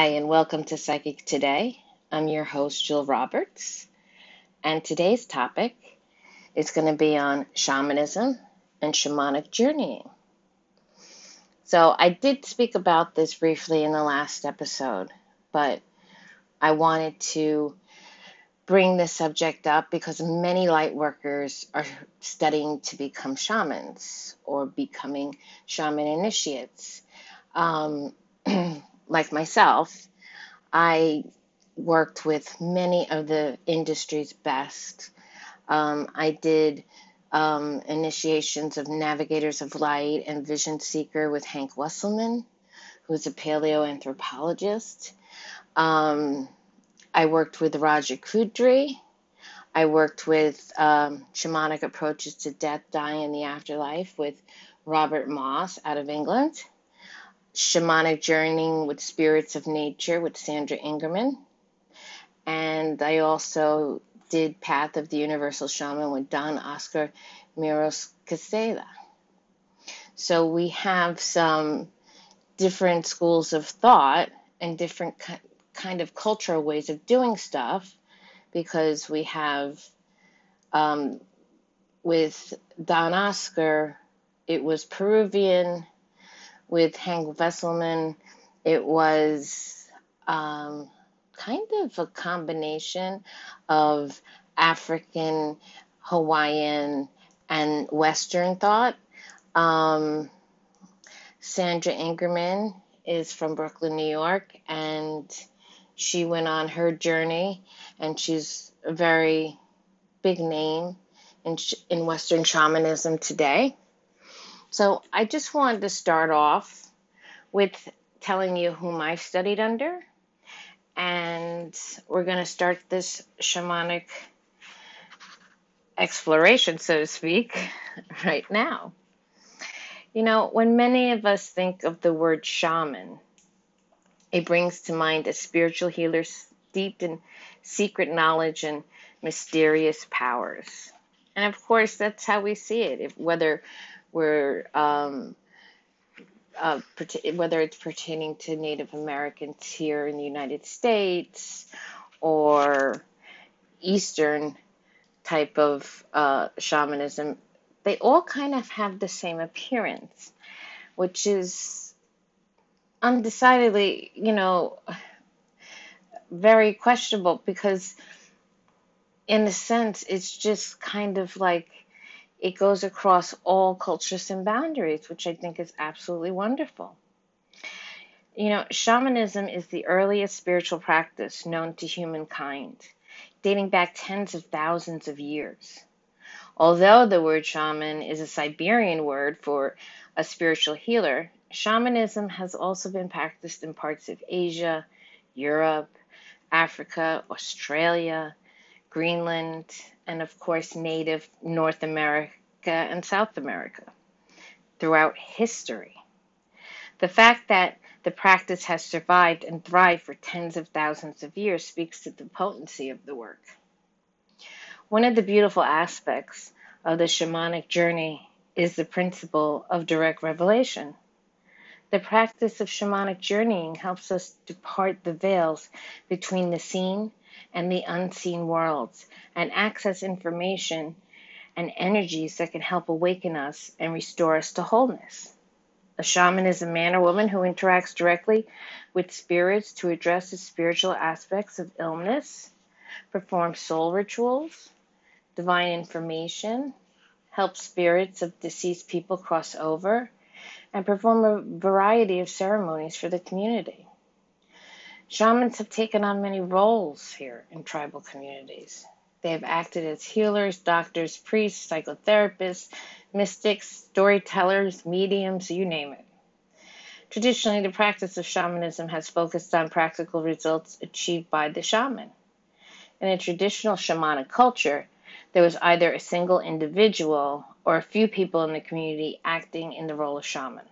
Hi, and welcome to Psychic Today. I'm your host, Jill Roberts, and today's topic is going to be on shamanism and shamanic journeying. So, I did speak about this briefly in the last episode, but I wanted to bring this subject up because many light workers are studying to become shamans or becoming shaman initiates. Um, like myself, I worked with many of the industry's best. Um, I did um, initiations of Navigators of Light and Vision Seeker with Hank Wesselman, who's a paleoanthropologist. Um, I worked with Raja Kudri. I worked with um, shamanic approaches to death, dying, and the afterlife with Robert Moss out of England. Shamanic Journeying with Spirits of Nature with Sandra Ingerman. And I also did Path of the Universal Shaman with Don Oscar Miros. So we have some different schools of thought and different kind of cultural ways of doing stuff because we have um, with Don Oscar, it was Peruvian. With Hank Wesselman, it was um, kind of a combination of African, Hawaiian, and Western thought. Um, Sandra Ingerman is from Brooklyn, New York, and she went on her journey, and she's a very big name in, in Western shamanism today. So I just wanted to start off with telling you whom I studied under, and we're going to start this shamanic exploration, so to speak, right now. You know, when many of us think of the word shaman, it brings to mind a spiritual healer steeped in secret knowledge and mysterious powers. And of course, that's how we see it. If, whether we're um, uh, whether it's pertaining to Native Americans here in the United States or Eastern type of uh, shamanism, they all kind of have the same appearance, which is undecidedly, you know, very questionable because, in a sense, it's just kind of like it goes across all cultures and boundaries, which I think is absolutely wonderful. You know, shamanism is the earliest spiritual practice known to humankind, dating back tens of thousands of years. Although the word shaman is a Siberian word for a spiritual healer, Shamanism has also been practiced in parts of Asia, Europe, Africa, Australia, Greenland, and of course, native North America and South America throughout history. The fact that the practice has survived and thrived for tens of thousands of years speaks to the potency of the work. One of the beautiful aspects of the shamanic journey is the principle of direct revelation. The practice of shamanic journeying helps us to part the veils between the seen and the unseen worlds and access information and energies that can help awaken us and restore us to wholeness. A shaman is a man or woman who interacts directly with spirits to address the spiritual aspects of illness, perform soul rituals, divine information, help spirits of deceased people cross over, and perform a variety of ceremonies for the community. Shamans have taken on many roles here in tribal communities. They have acted as healers, doctors, priests, psychotherapists, mystics, storytellers, mediums, you name it. Traditionally, the practice of shamanism has focused on practical results achieved by the shaman. In a traditional shamanic culture, there was either a single individual or a few people in the community acting in the role of shaman.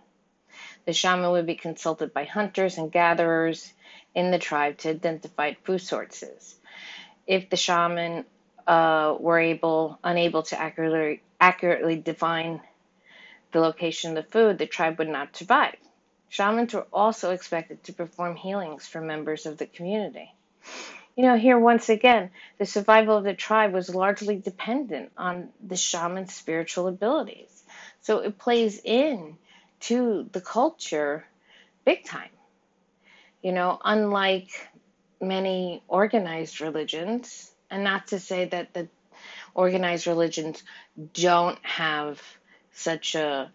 The shaman would be consulted by hunters and gatherers in the tribe to identify food sources. If the shaman uh, were able unable to accurately accurately define the location of the food, the tribe would not survive. Shamans were also expected to perform healings for members of the community. You know, here once again, the survival of the tribe was largely dependent on the shaman's spiritual abilities. So it plays in to the culture big time. You know, unlike many organized religions, and not to say that the organized religions don't have such a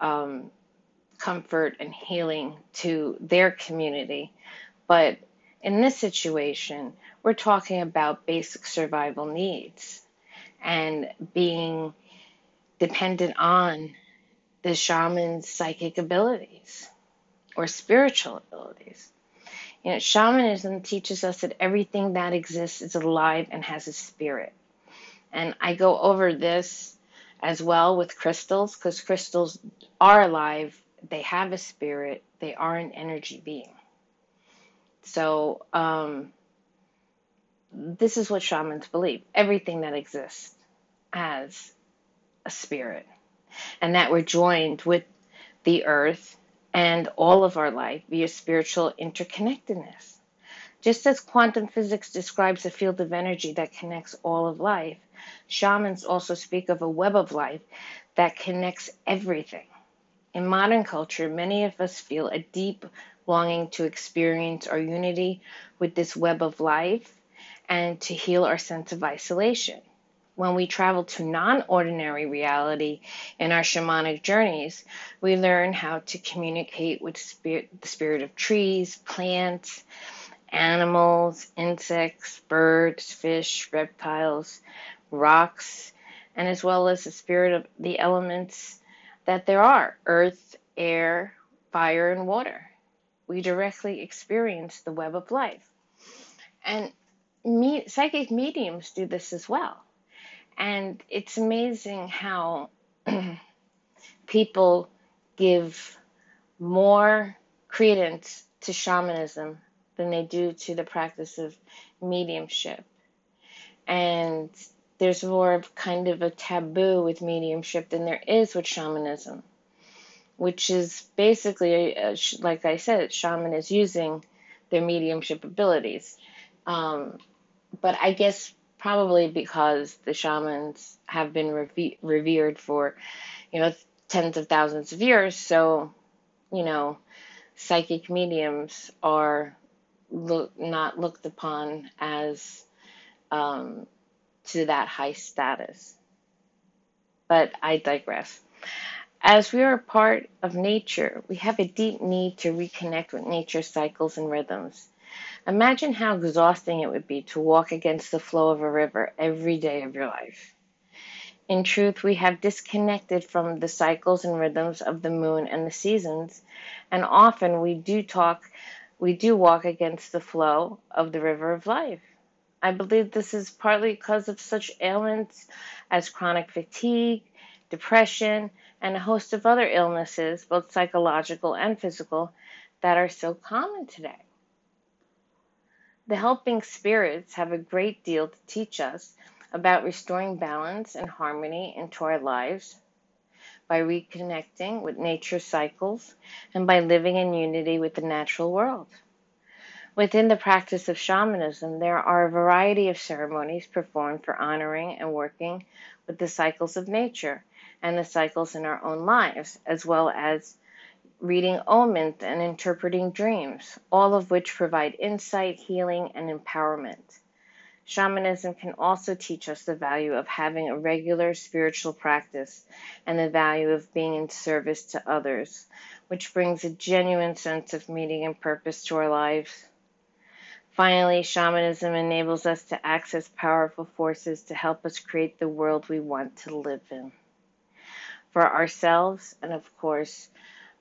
um, comfort and healing to their community, but in this situation, we're talking about basic survival needs and being dependent on the shaman's psychic abilities or spiritual abilities. You know, shamanism teaches us that everything that exists is alive and has a spirit. And I go over this as well with crystals because crystals are alive, they have a spirit, they are an energy being. So, um, this is what shamans believe everything that exists has a spirit, and that we're joined with the earth and all of our life via spiritual interconnectedness. Just as quantum physics describes a field of energy that connects all of life, shamans also speak of a web of life that connects everything. In modern culture, many of us feel a deep longing to experience our unity with this web of life and to heal our sense of isolation. When we travel to non ordinary reality in our shamanic journeys, we learn how to communicate with spirit, the spirit of trees, plants, animals, insects, birds, fish, reptiles, rocks, and as well as the spirit of the elements that there are earth, air, fire, and water we directly experience the web of life. And me, psychic mediums do this as well. And it's amazing how people give more credence to shamanism than they do to the practice of mediumship. And there's more of kind of a taboo with mediumship than there is with shamanism which is basically, uh, like I said, shaman is using their mediumship abilities. Um, but I guess probably because the shamans have been reve- revered for, you know, tens of thousands of years, so, you know, psychic mediums are look, not looked upon as um, to that high status. But I digress. As we are a part of nature, we have a deep need to reconnect with nature's cycles and rhythms. Imagine how exhausting it would be to walk against the flow of a river every day of your life. In truth, we have disconnected from the cycles and rhythms of the moon and the seasons, and often we do talk, we do walk against the flow of the river of life. I believe this is partly because of such ailments as chronic fatigue, depression, and a host of other illnesses, both psychological and physical, that are so common today. The helping spirits have a great deal to teach us about restoring balance and harmony into our lives by reconnecting with nature's cycles and by living in unity with the natural world. Within the practice of shamanism, there are a variety of ceremonies performed for honoring and working with the cycles of nature and the cycles in our own lives, as well as reading omens and interpreting dreams, all of which provide insight, healing, and empowerment. Shamanism can also teach us the value of having a regular spiritual practice and the value of being in service to others, which brings a genuine sense of meaning and purpose to our lives. Finally, shamanism enables us to access powerful forces to help us create the world we want to live in for ourselves and, of course,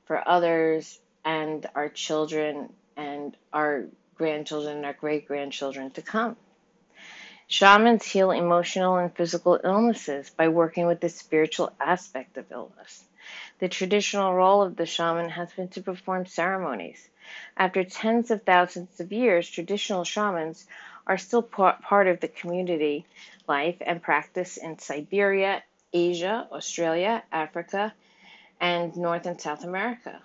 for others and our children and our grandchildren and our great grandchildren to come. Shamans heal emotional and physical illnesses by working with the spiritual aspect of illness. The traditional role of the shaman has been to perform ceremonies. After tens of thousands of years, traditional shamans are still part of the community life and practice in Siberia Asia, Australia, Africa, and North and South America.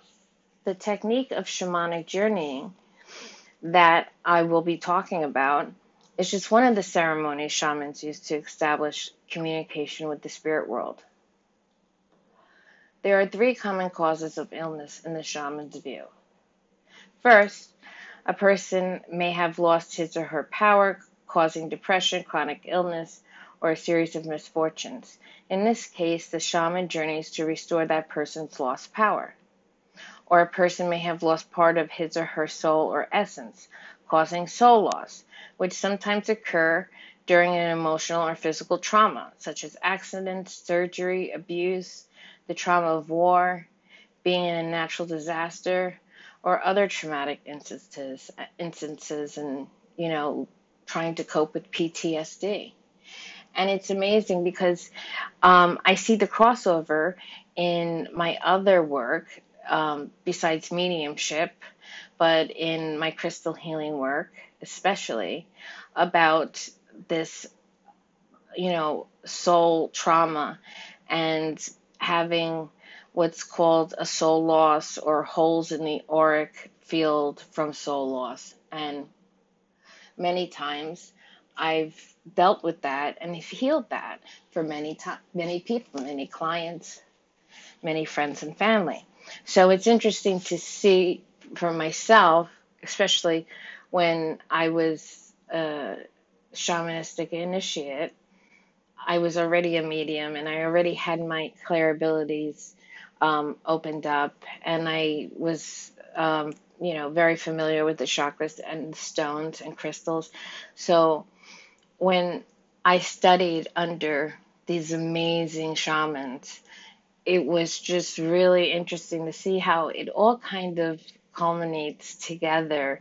the technique of shamanic journeying that I will be talking about is just one of the ceremonies shamans use to establish communication with the spirit world. There are three common causes of illness in the shaman's view. First, a person may have lost his or her power, causing depression, chronic illness, or a series of misfortunes. In this case, the shaman journeys to restore that person's lost power. Or a person may have lost part of his or her soul or essence, causing soul loss, which sometimes occur during an emotional or physical trauma, such as accidents, surgery, abuse, the trauma of war, being in a natural disaster, or other traumatic instances, instances and, you know, trying to cope with PTSD. And it's amazing because um, I see the crossover in my other work um, besides mediumship, but in my crystal healing work, especially about this, you know, soul trauma and having what's called a soul loss or holes in the auric field from soul loss. And many times I've dealt with that and healed that for many many people, many clients, many friends and family. So it's interesting to see for myself, especially when I was a shamanistic initiate, I was already a medium and I already had my clair abilities um, opened up, and I was, um, you know, very familiar with the chakras and stones and crystals. So when I studied under these amazing shamans, it was just really interesting to see how it all kind of culminates together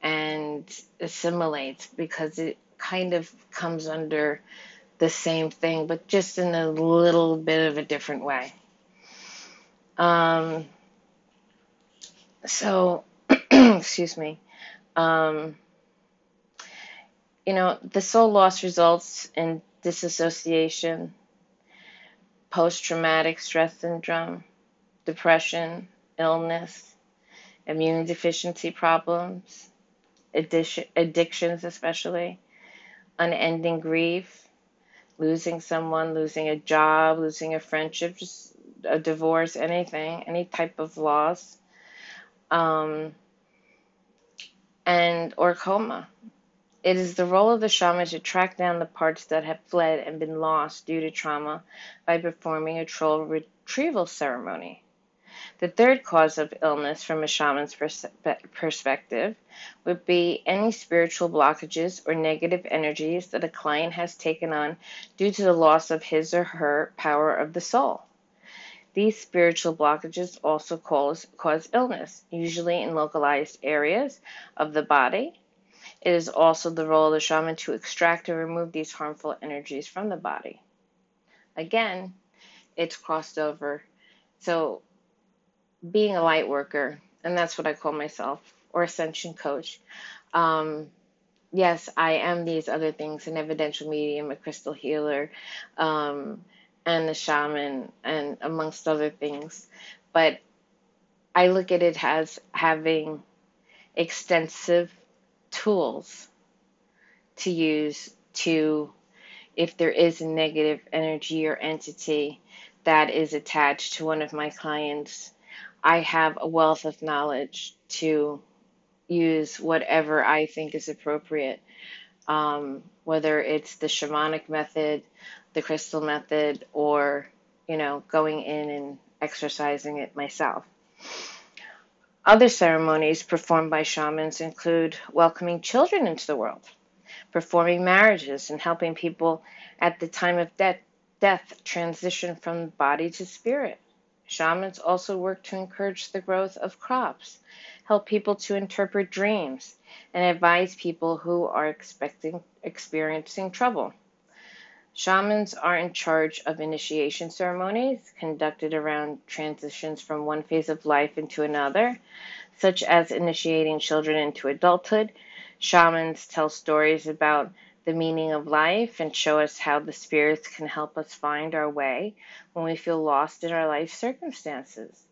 and assimilates because it kind of comes under the same thing, but just in a little bit of a different way. Um, so, excuse me. Um, you know, the soul loss results in disassociation, post traumatic stress syndrome, depression, illness, immune deficiency problems, addiction, addictions, especially, unending grief, losing someone, losing a job, losing a friendship, just a divorce, anything, any type of loss, um, and or coma. It is the role of the shaman to track down the parts that have fled and been lost due to trauma by performing a soul retrieval ceremony. The third cause of illness from a shaman's perspective would be any spiritual blockages or negative energies that a client has taken on due to the loss of his or her power of the soul. These spiritual blockages also cause, cause illness, usually in localized areas of the body. It is also the role of the shaman to extract and remove these harmful energies from the body. Again, it's crossed over. So, being a light worker, and that's what I call myself, or ascension coach. Um, yes, I am these other things an evidential medium, a crystal healer, um, and a shaman and amongst other things. But I look at it as having extensive tools to use to if there is a negative energy or entity that is attached to one of my clients, I have a wealth of knowledge to use whatever I think is appropriate, um, whether it's the shamanic method, the crystal method or, you know, going in and exercising it myself. Other ceremonies performed by shamans include welcoming children into the world, performing marriages, and helping people at the time of death, death transition from body to spirit. Shamans also work to encourage the growth of crops, help people to interpret dreams, and advise people who are expecting, experiencing trouble. Shamans are in charge of initiation ceremonies conducted around transitions from one phase of life into another, such as initiating children into adulthood. Shamans tell stories about the meaning of life and show us how the spirits can help us find our way when we feel lost in our life circumstances.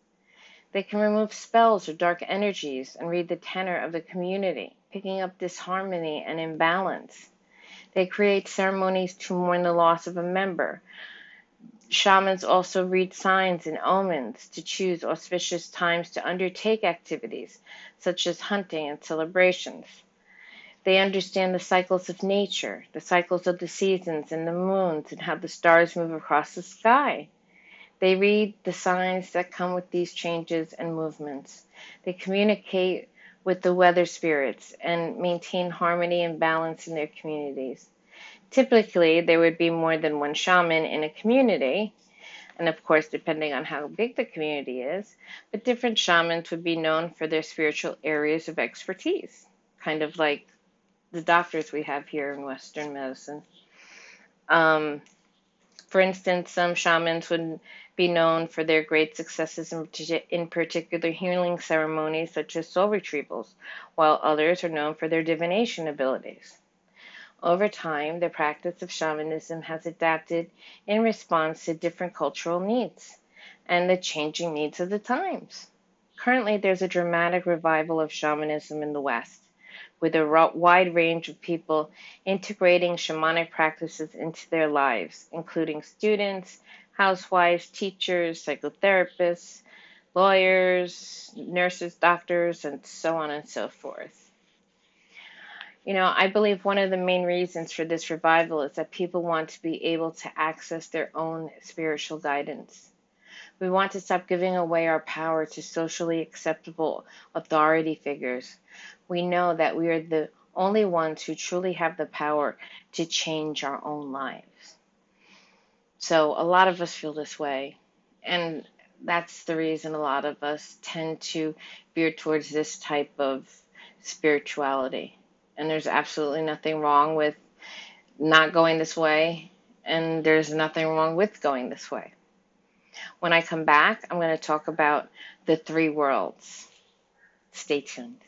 They can remove spells or dark energies and read the tenor of the community, picking up disharmony and imbalance. They create ceremonies to mourn the loss of a member. Shamans also read signs and omens to choose auspicious times to undertake activities such as hunting and celebrations. They understand the cycles of nature, the cycles of the seasons and the moons, and how the stars move across the sky. They read the signs that come with these changes and movements. They communicate with the weather spirits and maintain harmony and balance in their communities. Typically, there would be more than one shaman in a community, and of course, depending on how big the community is, but different shamans would be known for their spiritual areas of expertise, kind of like the doctors we have here in Western medicine. Um, for instance, some shamans would be known for their great successes in, in particular healing ceremonies such as soul retrievals, while others are known for their divination abilities. Over time, the practice of shamanism has adapted in response to different cultural needs and the changing needs of the times. Currently, there's a dramatic revival of shamanism in the West, with a wide range of people integrating shamanic practices into their lives, including students, housewives, teachers, psychotherapists, lawyers, nurses, doctors, and so on and so forth. You know, I believe one of the main reasons for this revival is that people want to be able to access their own spiritual guidance. We want to stop giving away our power to socially acceptable authority figures. We know that we are the only ones who truly have the power to change our own lives. So a lot of us feel this way. And that's the reason a lot of us tend to veer towards this type of spirituality. And there's absolutely nothing wrong with not going this way, and there's nothing wrong with going this way. When I come back, I'm going to talk about the three worlds. Stay tuned.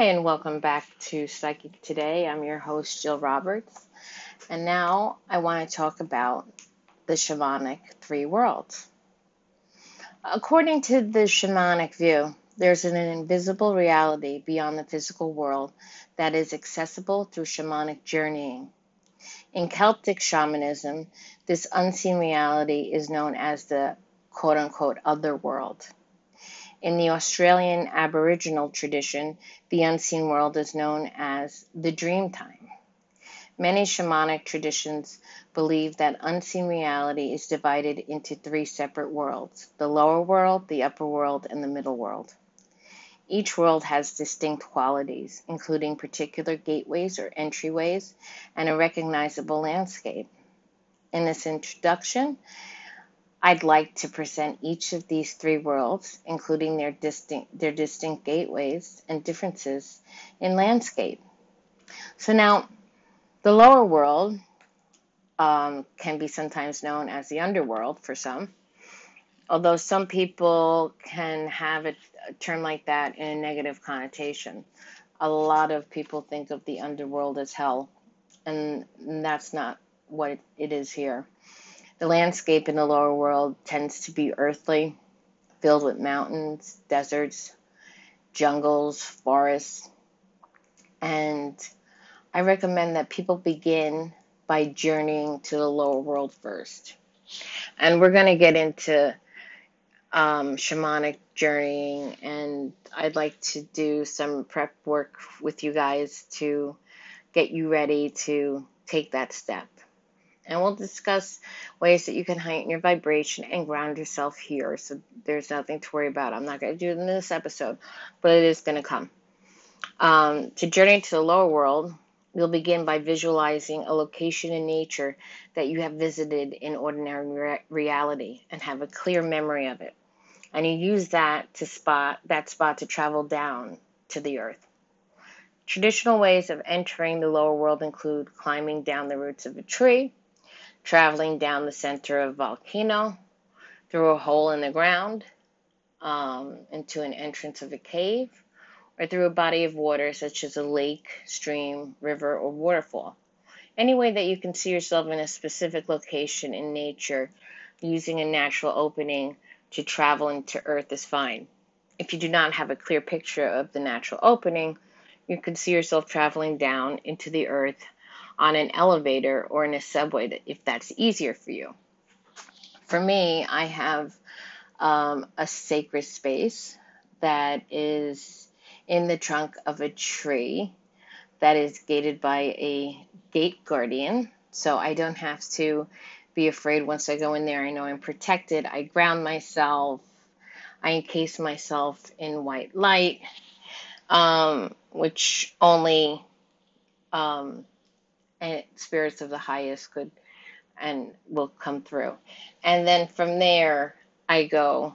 Hi, and welcome back to Psychic Today. I'm your host, Jill Roberts, and now I want to talk about the shamanic three worlds. According to the shamanic view, there's an invisible reality beyond the physical world that is accessible through shamanic journeying. In Celtic shamanism, this unseen reality is known as the quote unquote other world. In the Australian Aboriginal tradition, the unseen world is known as the dream time. Many shamanic traditions believe that unseen reality is divided into three separate worlds the lower world, the upper world, and the middle world. Each world has distinct qualities, including particular gateways or entryways and a recognizable landscape. In this introduction, I'd like to present each of these three worlds, including their distinct, their distinct gateways and differences in landscape. So now, the lower world um, can be sometimes known as the underworld for some, although some people can have a, term like that in a negative connotation. A lot of people think of the underworld as hell, and that's not what it is here. The landscape in the lower world tends to be earthly, filled with mountains, deserts, jungles, forests. And I recommend that people begin by journeying to the lower world first. And we're going to get into um, shamanic journeying, and I'd like to do some prep work with you guys to get you ready to take that step and we'll discuss ways that you can heighten your vibration and ground yourself here. So there's nothing to worry about. I'm not going to do it in this episode, but it is going to come. Um, to journey to the lower world, you'll begin by visualizing a location in nature that you have visited in ordinary re- reality and have a clear memory of it. And you use that to spot that spot to travel down to the earth. Traditional ways of entering the lower world include climbing down the roots of a tree, traveling down the center of a volcano, through a hole in the ground, um, into an entrance of a cave, or through a body of water such as a lake, stream, river, or waterfall. Any way that you can see yourself in a specific location in nature using a natural opening to traveling to Earth is fine. If you do not have a clear picture of the natural opening, you can see yourself traveling down into the Earth on an elevator or in a subway if that's easier for you. For me, I have um, a sacred space that is in the trunk of a tree that is gated by a gate guardian. So I don't have to be afraid once I go in there. I know I'm protected. I ground myself. I encase myself in white light, um, which only um, spirits of the highest could and will come through. And then from there, I go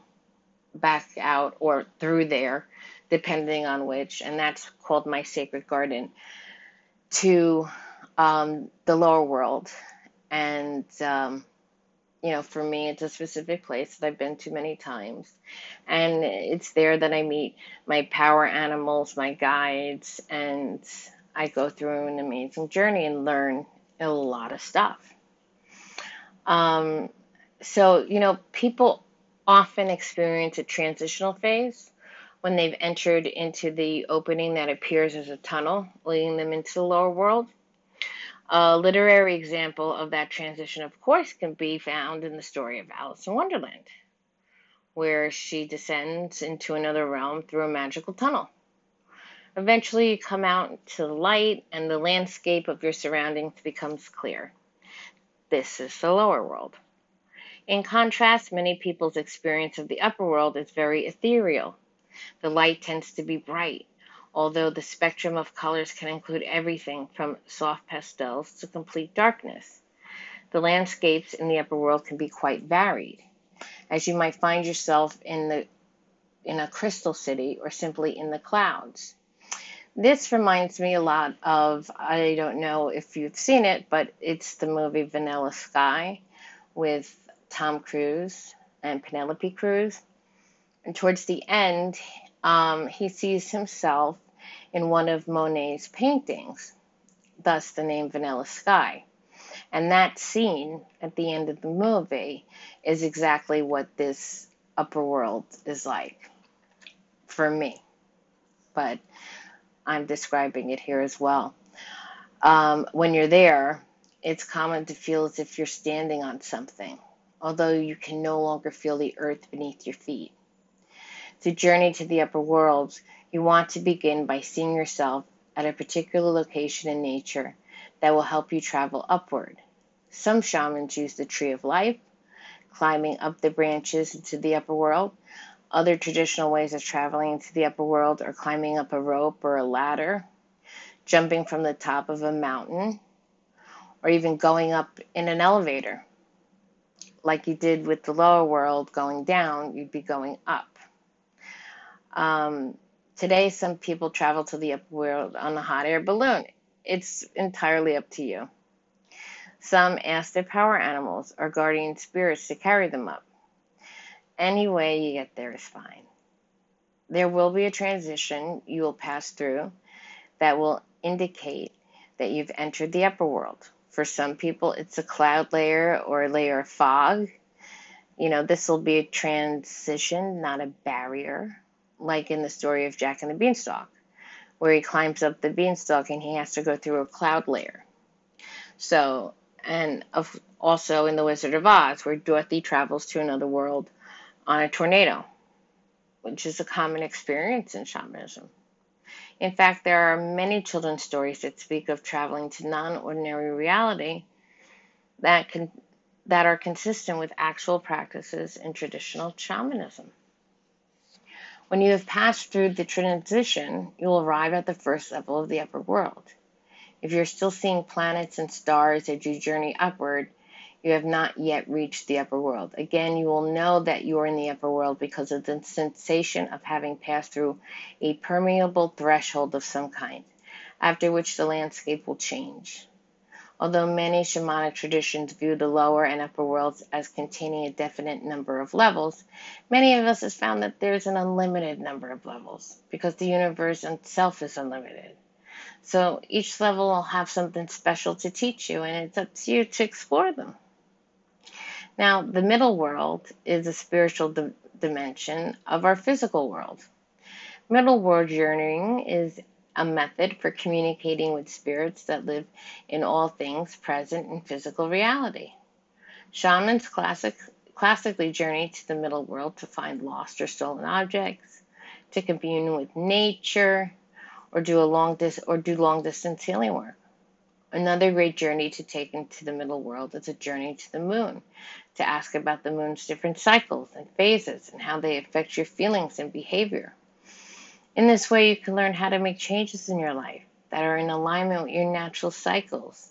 back out or through there, depending on which, and that's called my sacred garden, to um, the lower world. And, um, you know, for me, it's a specific place that I've been to many times. And it's there that I meet my power animals, my guides, and I go through an amazing journey and learn a lot of stuff. Um, so, you know, people often experience a transitional phase when they've entered into the opening that appears as a tunnel leading them into the lower world. A literary example of that transition, of course, can be found in the story of Alice in Wonderland, where she descends into another realm through a magical tunnel. Eventually, you come out to the light, and the landscape of your surroundings becomes clear. This is the lower world. In contrast, many people's experience of the upper world is very ethereal. The light tends to be bright, although the spectrum of colors can include everything from soft pastels to complete darkness. The landscapes in the upper world can be quite varied, as you might find yourself in the in a crystal city or simply in the clouds. This reminds me a lot of I don't know if you've seen it, but it's the movie Vanilla Sky with Tom Cruise and Penelope Cruz. And towards the end, um, he sees himself in one of Monet's paintings, thus the name Vanilla Sky. And that scene at the end of the movie is exactly what this upper world is like for me. But I'm describing it here as well. Um, when you're there, it's common to feel as if you're standing on something although you can no longer feel the earth beneath your feet. To journey to the upper worlds, you want to begin by seeing yourself at a particular location in nature that will help you travel upward. Some shamans use the tree of life, climbing up the branches into the upper world. Other traditional ways of traveling into the upper world are climbing up a rope or a ladder, jumping from the top of a mountain, or even going up in an elevator like you did with the lower world going down, you'd be going up. Um, today, some people travel to the upper world on a hot air balloon. It's entirely up to you. Some ask their power animals or guardian spirits to carry them up. Any way you get there is fine. There will be a transition you will pass through that will indicate that you've entered the upper world. For some people, it's a cloud layer or a layer of fog. You know, this will be a transition, not a barrier, like in the story of Jack and the Beanstalk, where he climbs up the beanstalk and he has to go through a cloud layer. So, and of, also in The Wizard of Oz, where Dorothy travels to another world on a tornado, which is a common experience in shamanism. In fact, there are many children's stories that speak of traveling to non-ordinary reality that can that are consistent with actual practices in traditional shamanism. When you have passed through the transition, you will arrive at the first level of the upper world. If you're still seeing planets and stars as you journey upward, you have not yet reached the upper world. Again, you will know that you are in the upper world because of the sensation of having passed through a permeable threshold of some kind, after which the landscape will change. Although many shamanic traditions view the lower and upper worlds as containing a definite number of levels, many of us have found that there's an unlimited number of levels because the universe itself is unlimited. So each level will have something special to teach you, and it's up to you to explore them. Now, the middle world is a spiritual di- dimension of our physical world. Middle world journeying is a method for communicating with spirits that live in all things present in physical reality. Shamans classic, classically journey to the middle world to find lost or stolen objects, to commune with nature, or do a long dis- or do long distance healing work. Another great journey to take into the middle world is a journey to the moon, to ask about the moon's different cycles and phases and how they affect your feelings and behavior. In this way, you can learn how to make changes in your life that are in alignment with your natural cycles,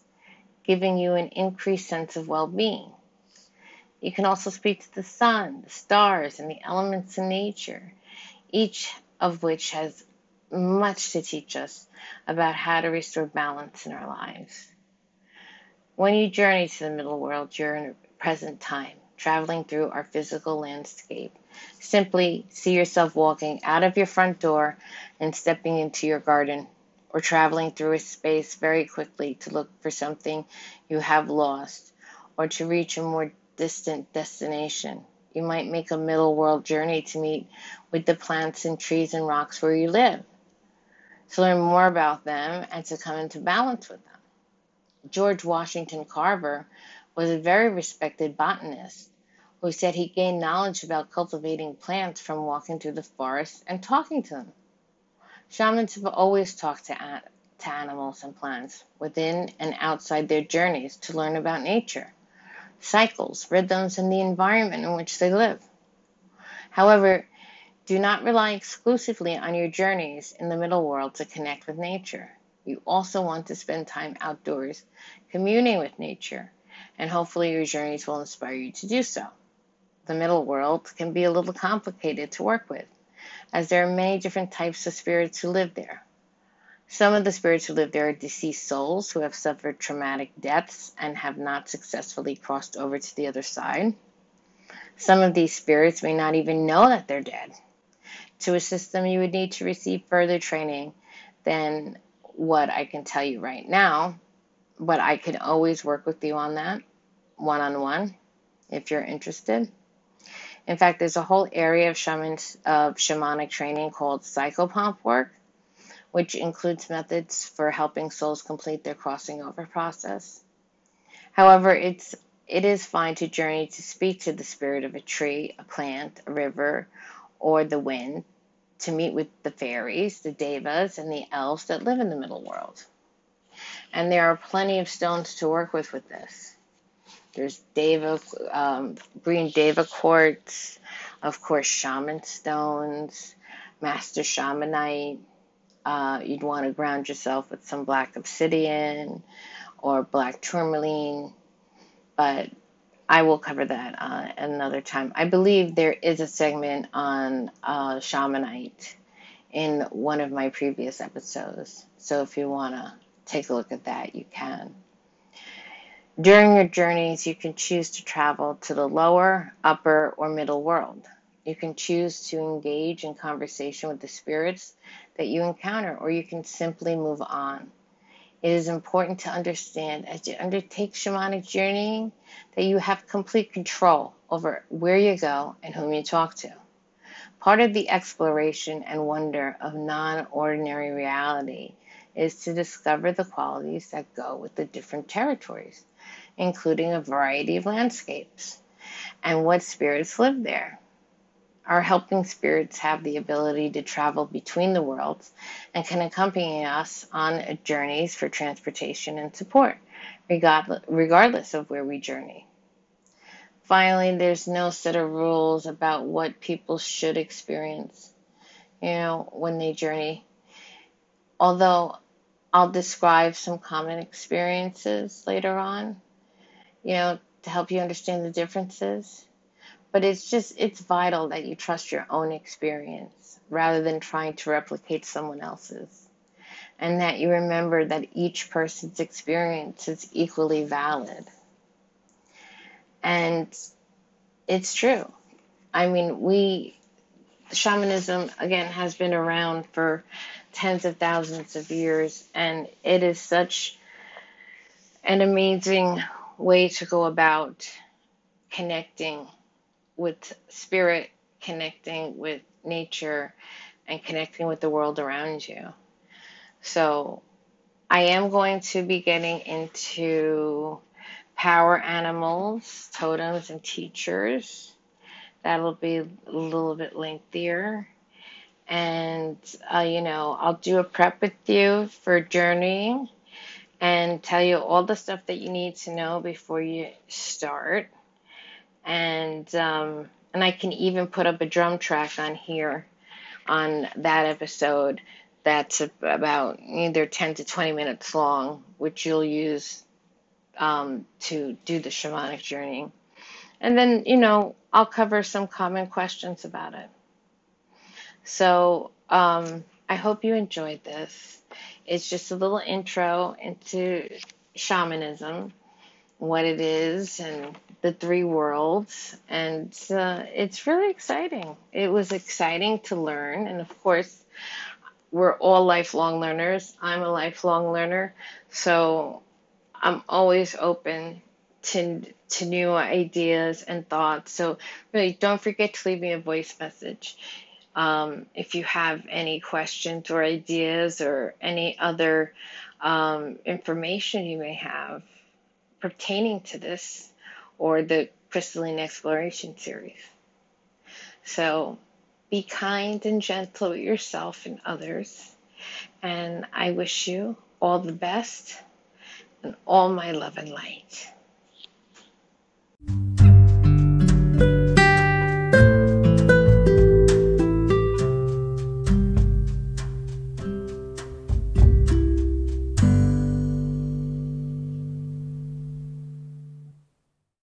giving you an increased sense of well being. You can also speak to the sun, the stars, and the elements in nature, each of which has much to teach us about how to restore balance in our lives. When you journey to the middle world, you're in present time, traveling through our physical landscape Simply see yourself walking out of your front door and stepping into your garden, or traveling through a space very quickly to look for something you have lost, or to reach a more distant destination. You might make a middle world journey to meet with the plants and trees and rocks where you live, to learn more about them and to come into balance with them. George Washington Carver was a very respected botanist who said he gained knowledge about cultivating plants from walking through the forest and talking to them. Shamans have always talked to, to animals and plants within and outside their journeys to learn about nature, cycles, rhythms, and the environment in which they live. However, do not rely exclusively on your journeys in the middle world to connect with nature. You also want to spend time outdoors, communing with nature, and hopefully your journeys will inspire you to do so the middle world can be a little complicated to work with, as there are many different types of spirits who live there. Some of the spirits who live there are deceased souls who have suffered traumatic deaths and have not successfully crossed over to the other side. Some of these spirits may not even know that they're dead. To assist them, you would need to receive further training than what I can tell you right now, but I can always work with you on that one on one if you're interested. In fact, there's a whole area of, shamans, of shamanic training called psychopomp work, which includes methods for helping souls complete their crossing over process. However, it's it is fine to journey to speak to the spirit of a tree, a plant, a river, or the wind, to meet with the fairies, the devas, and the elves that live in the middle world. And there are plenty of stones to work with with this. There's Deva, um, green Deva quartz, of course, shaman stones, master shamanite. Uh, you'd want to ground yourself with some black obsidian or black tourmaline, but I will cover that uh, another time. I believe there is a segment on uh, shamanite in one of my previous episodes. So if you want to take a look at that, you can. During your journeys, you can choose to travel to the lower, upper, or middle world. You can choose to engage in conversation with the spirits that you encounter, or you can simply move on. It is important to understand as you undertake shamanic journeying that you have complete control over where you go and whom you talk to. Part of the exploration and wonder of non ordinary reality is to discover the qualities that go with the different territories including a variety of landscapes, and what spirits live there. Our helping spirits have the ability to travel between the worlds and can accompany us on journeys for transportation and support, regardless of where we journey. Finally, there's no set of rules about what people should experience, you know, when they journey. Although I'll describe some common experiences later on, you know, to help you understand the differences. But it's just, it's vital that you trust your own experience rather than trying to replicate someone else's. and that you remember that each person's experience is equally valid. And it's true. I mean, we, shamanism, again, has been around for tens of thousands of years, and it is such an amazing way to go about connecting with spirit, connecting with nature, and connecting with the world around you. So, I am going to be getting into power animals, totems, and teachers. That'll be a little bit lengthier. And, uh, you know, I'll do a prep with you for journeying and tell you all the stuff that you need to know before you start. And, um, and I can even put up a drum track on here on that episode that's about either 10 to 20 minutes long, which you'll use um, to do the shamanic journey. And then, you know, I'll cover some common questions about it. So um, I hope you enjoyed this. It's just a little intro into shamanism, what it is, and the three worlds. And uh, it's really exciting. It was exciting to learn. And of course, we're all lifelong learners. I'm a lifelong learner. So I'm always open to to new ideas and thoughts. So really, don't forget to leave me a voice message. Um, if you have any questions or ideas or any other um, information you may have pertaining to this or the crystalline exploration series. So be kind and gentle with yourself and others. And I wish you all the best and all my love and light.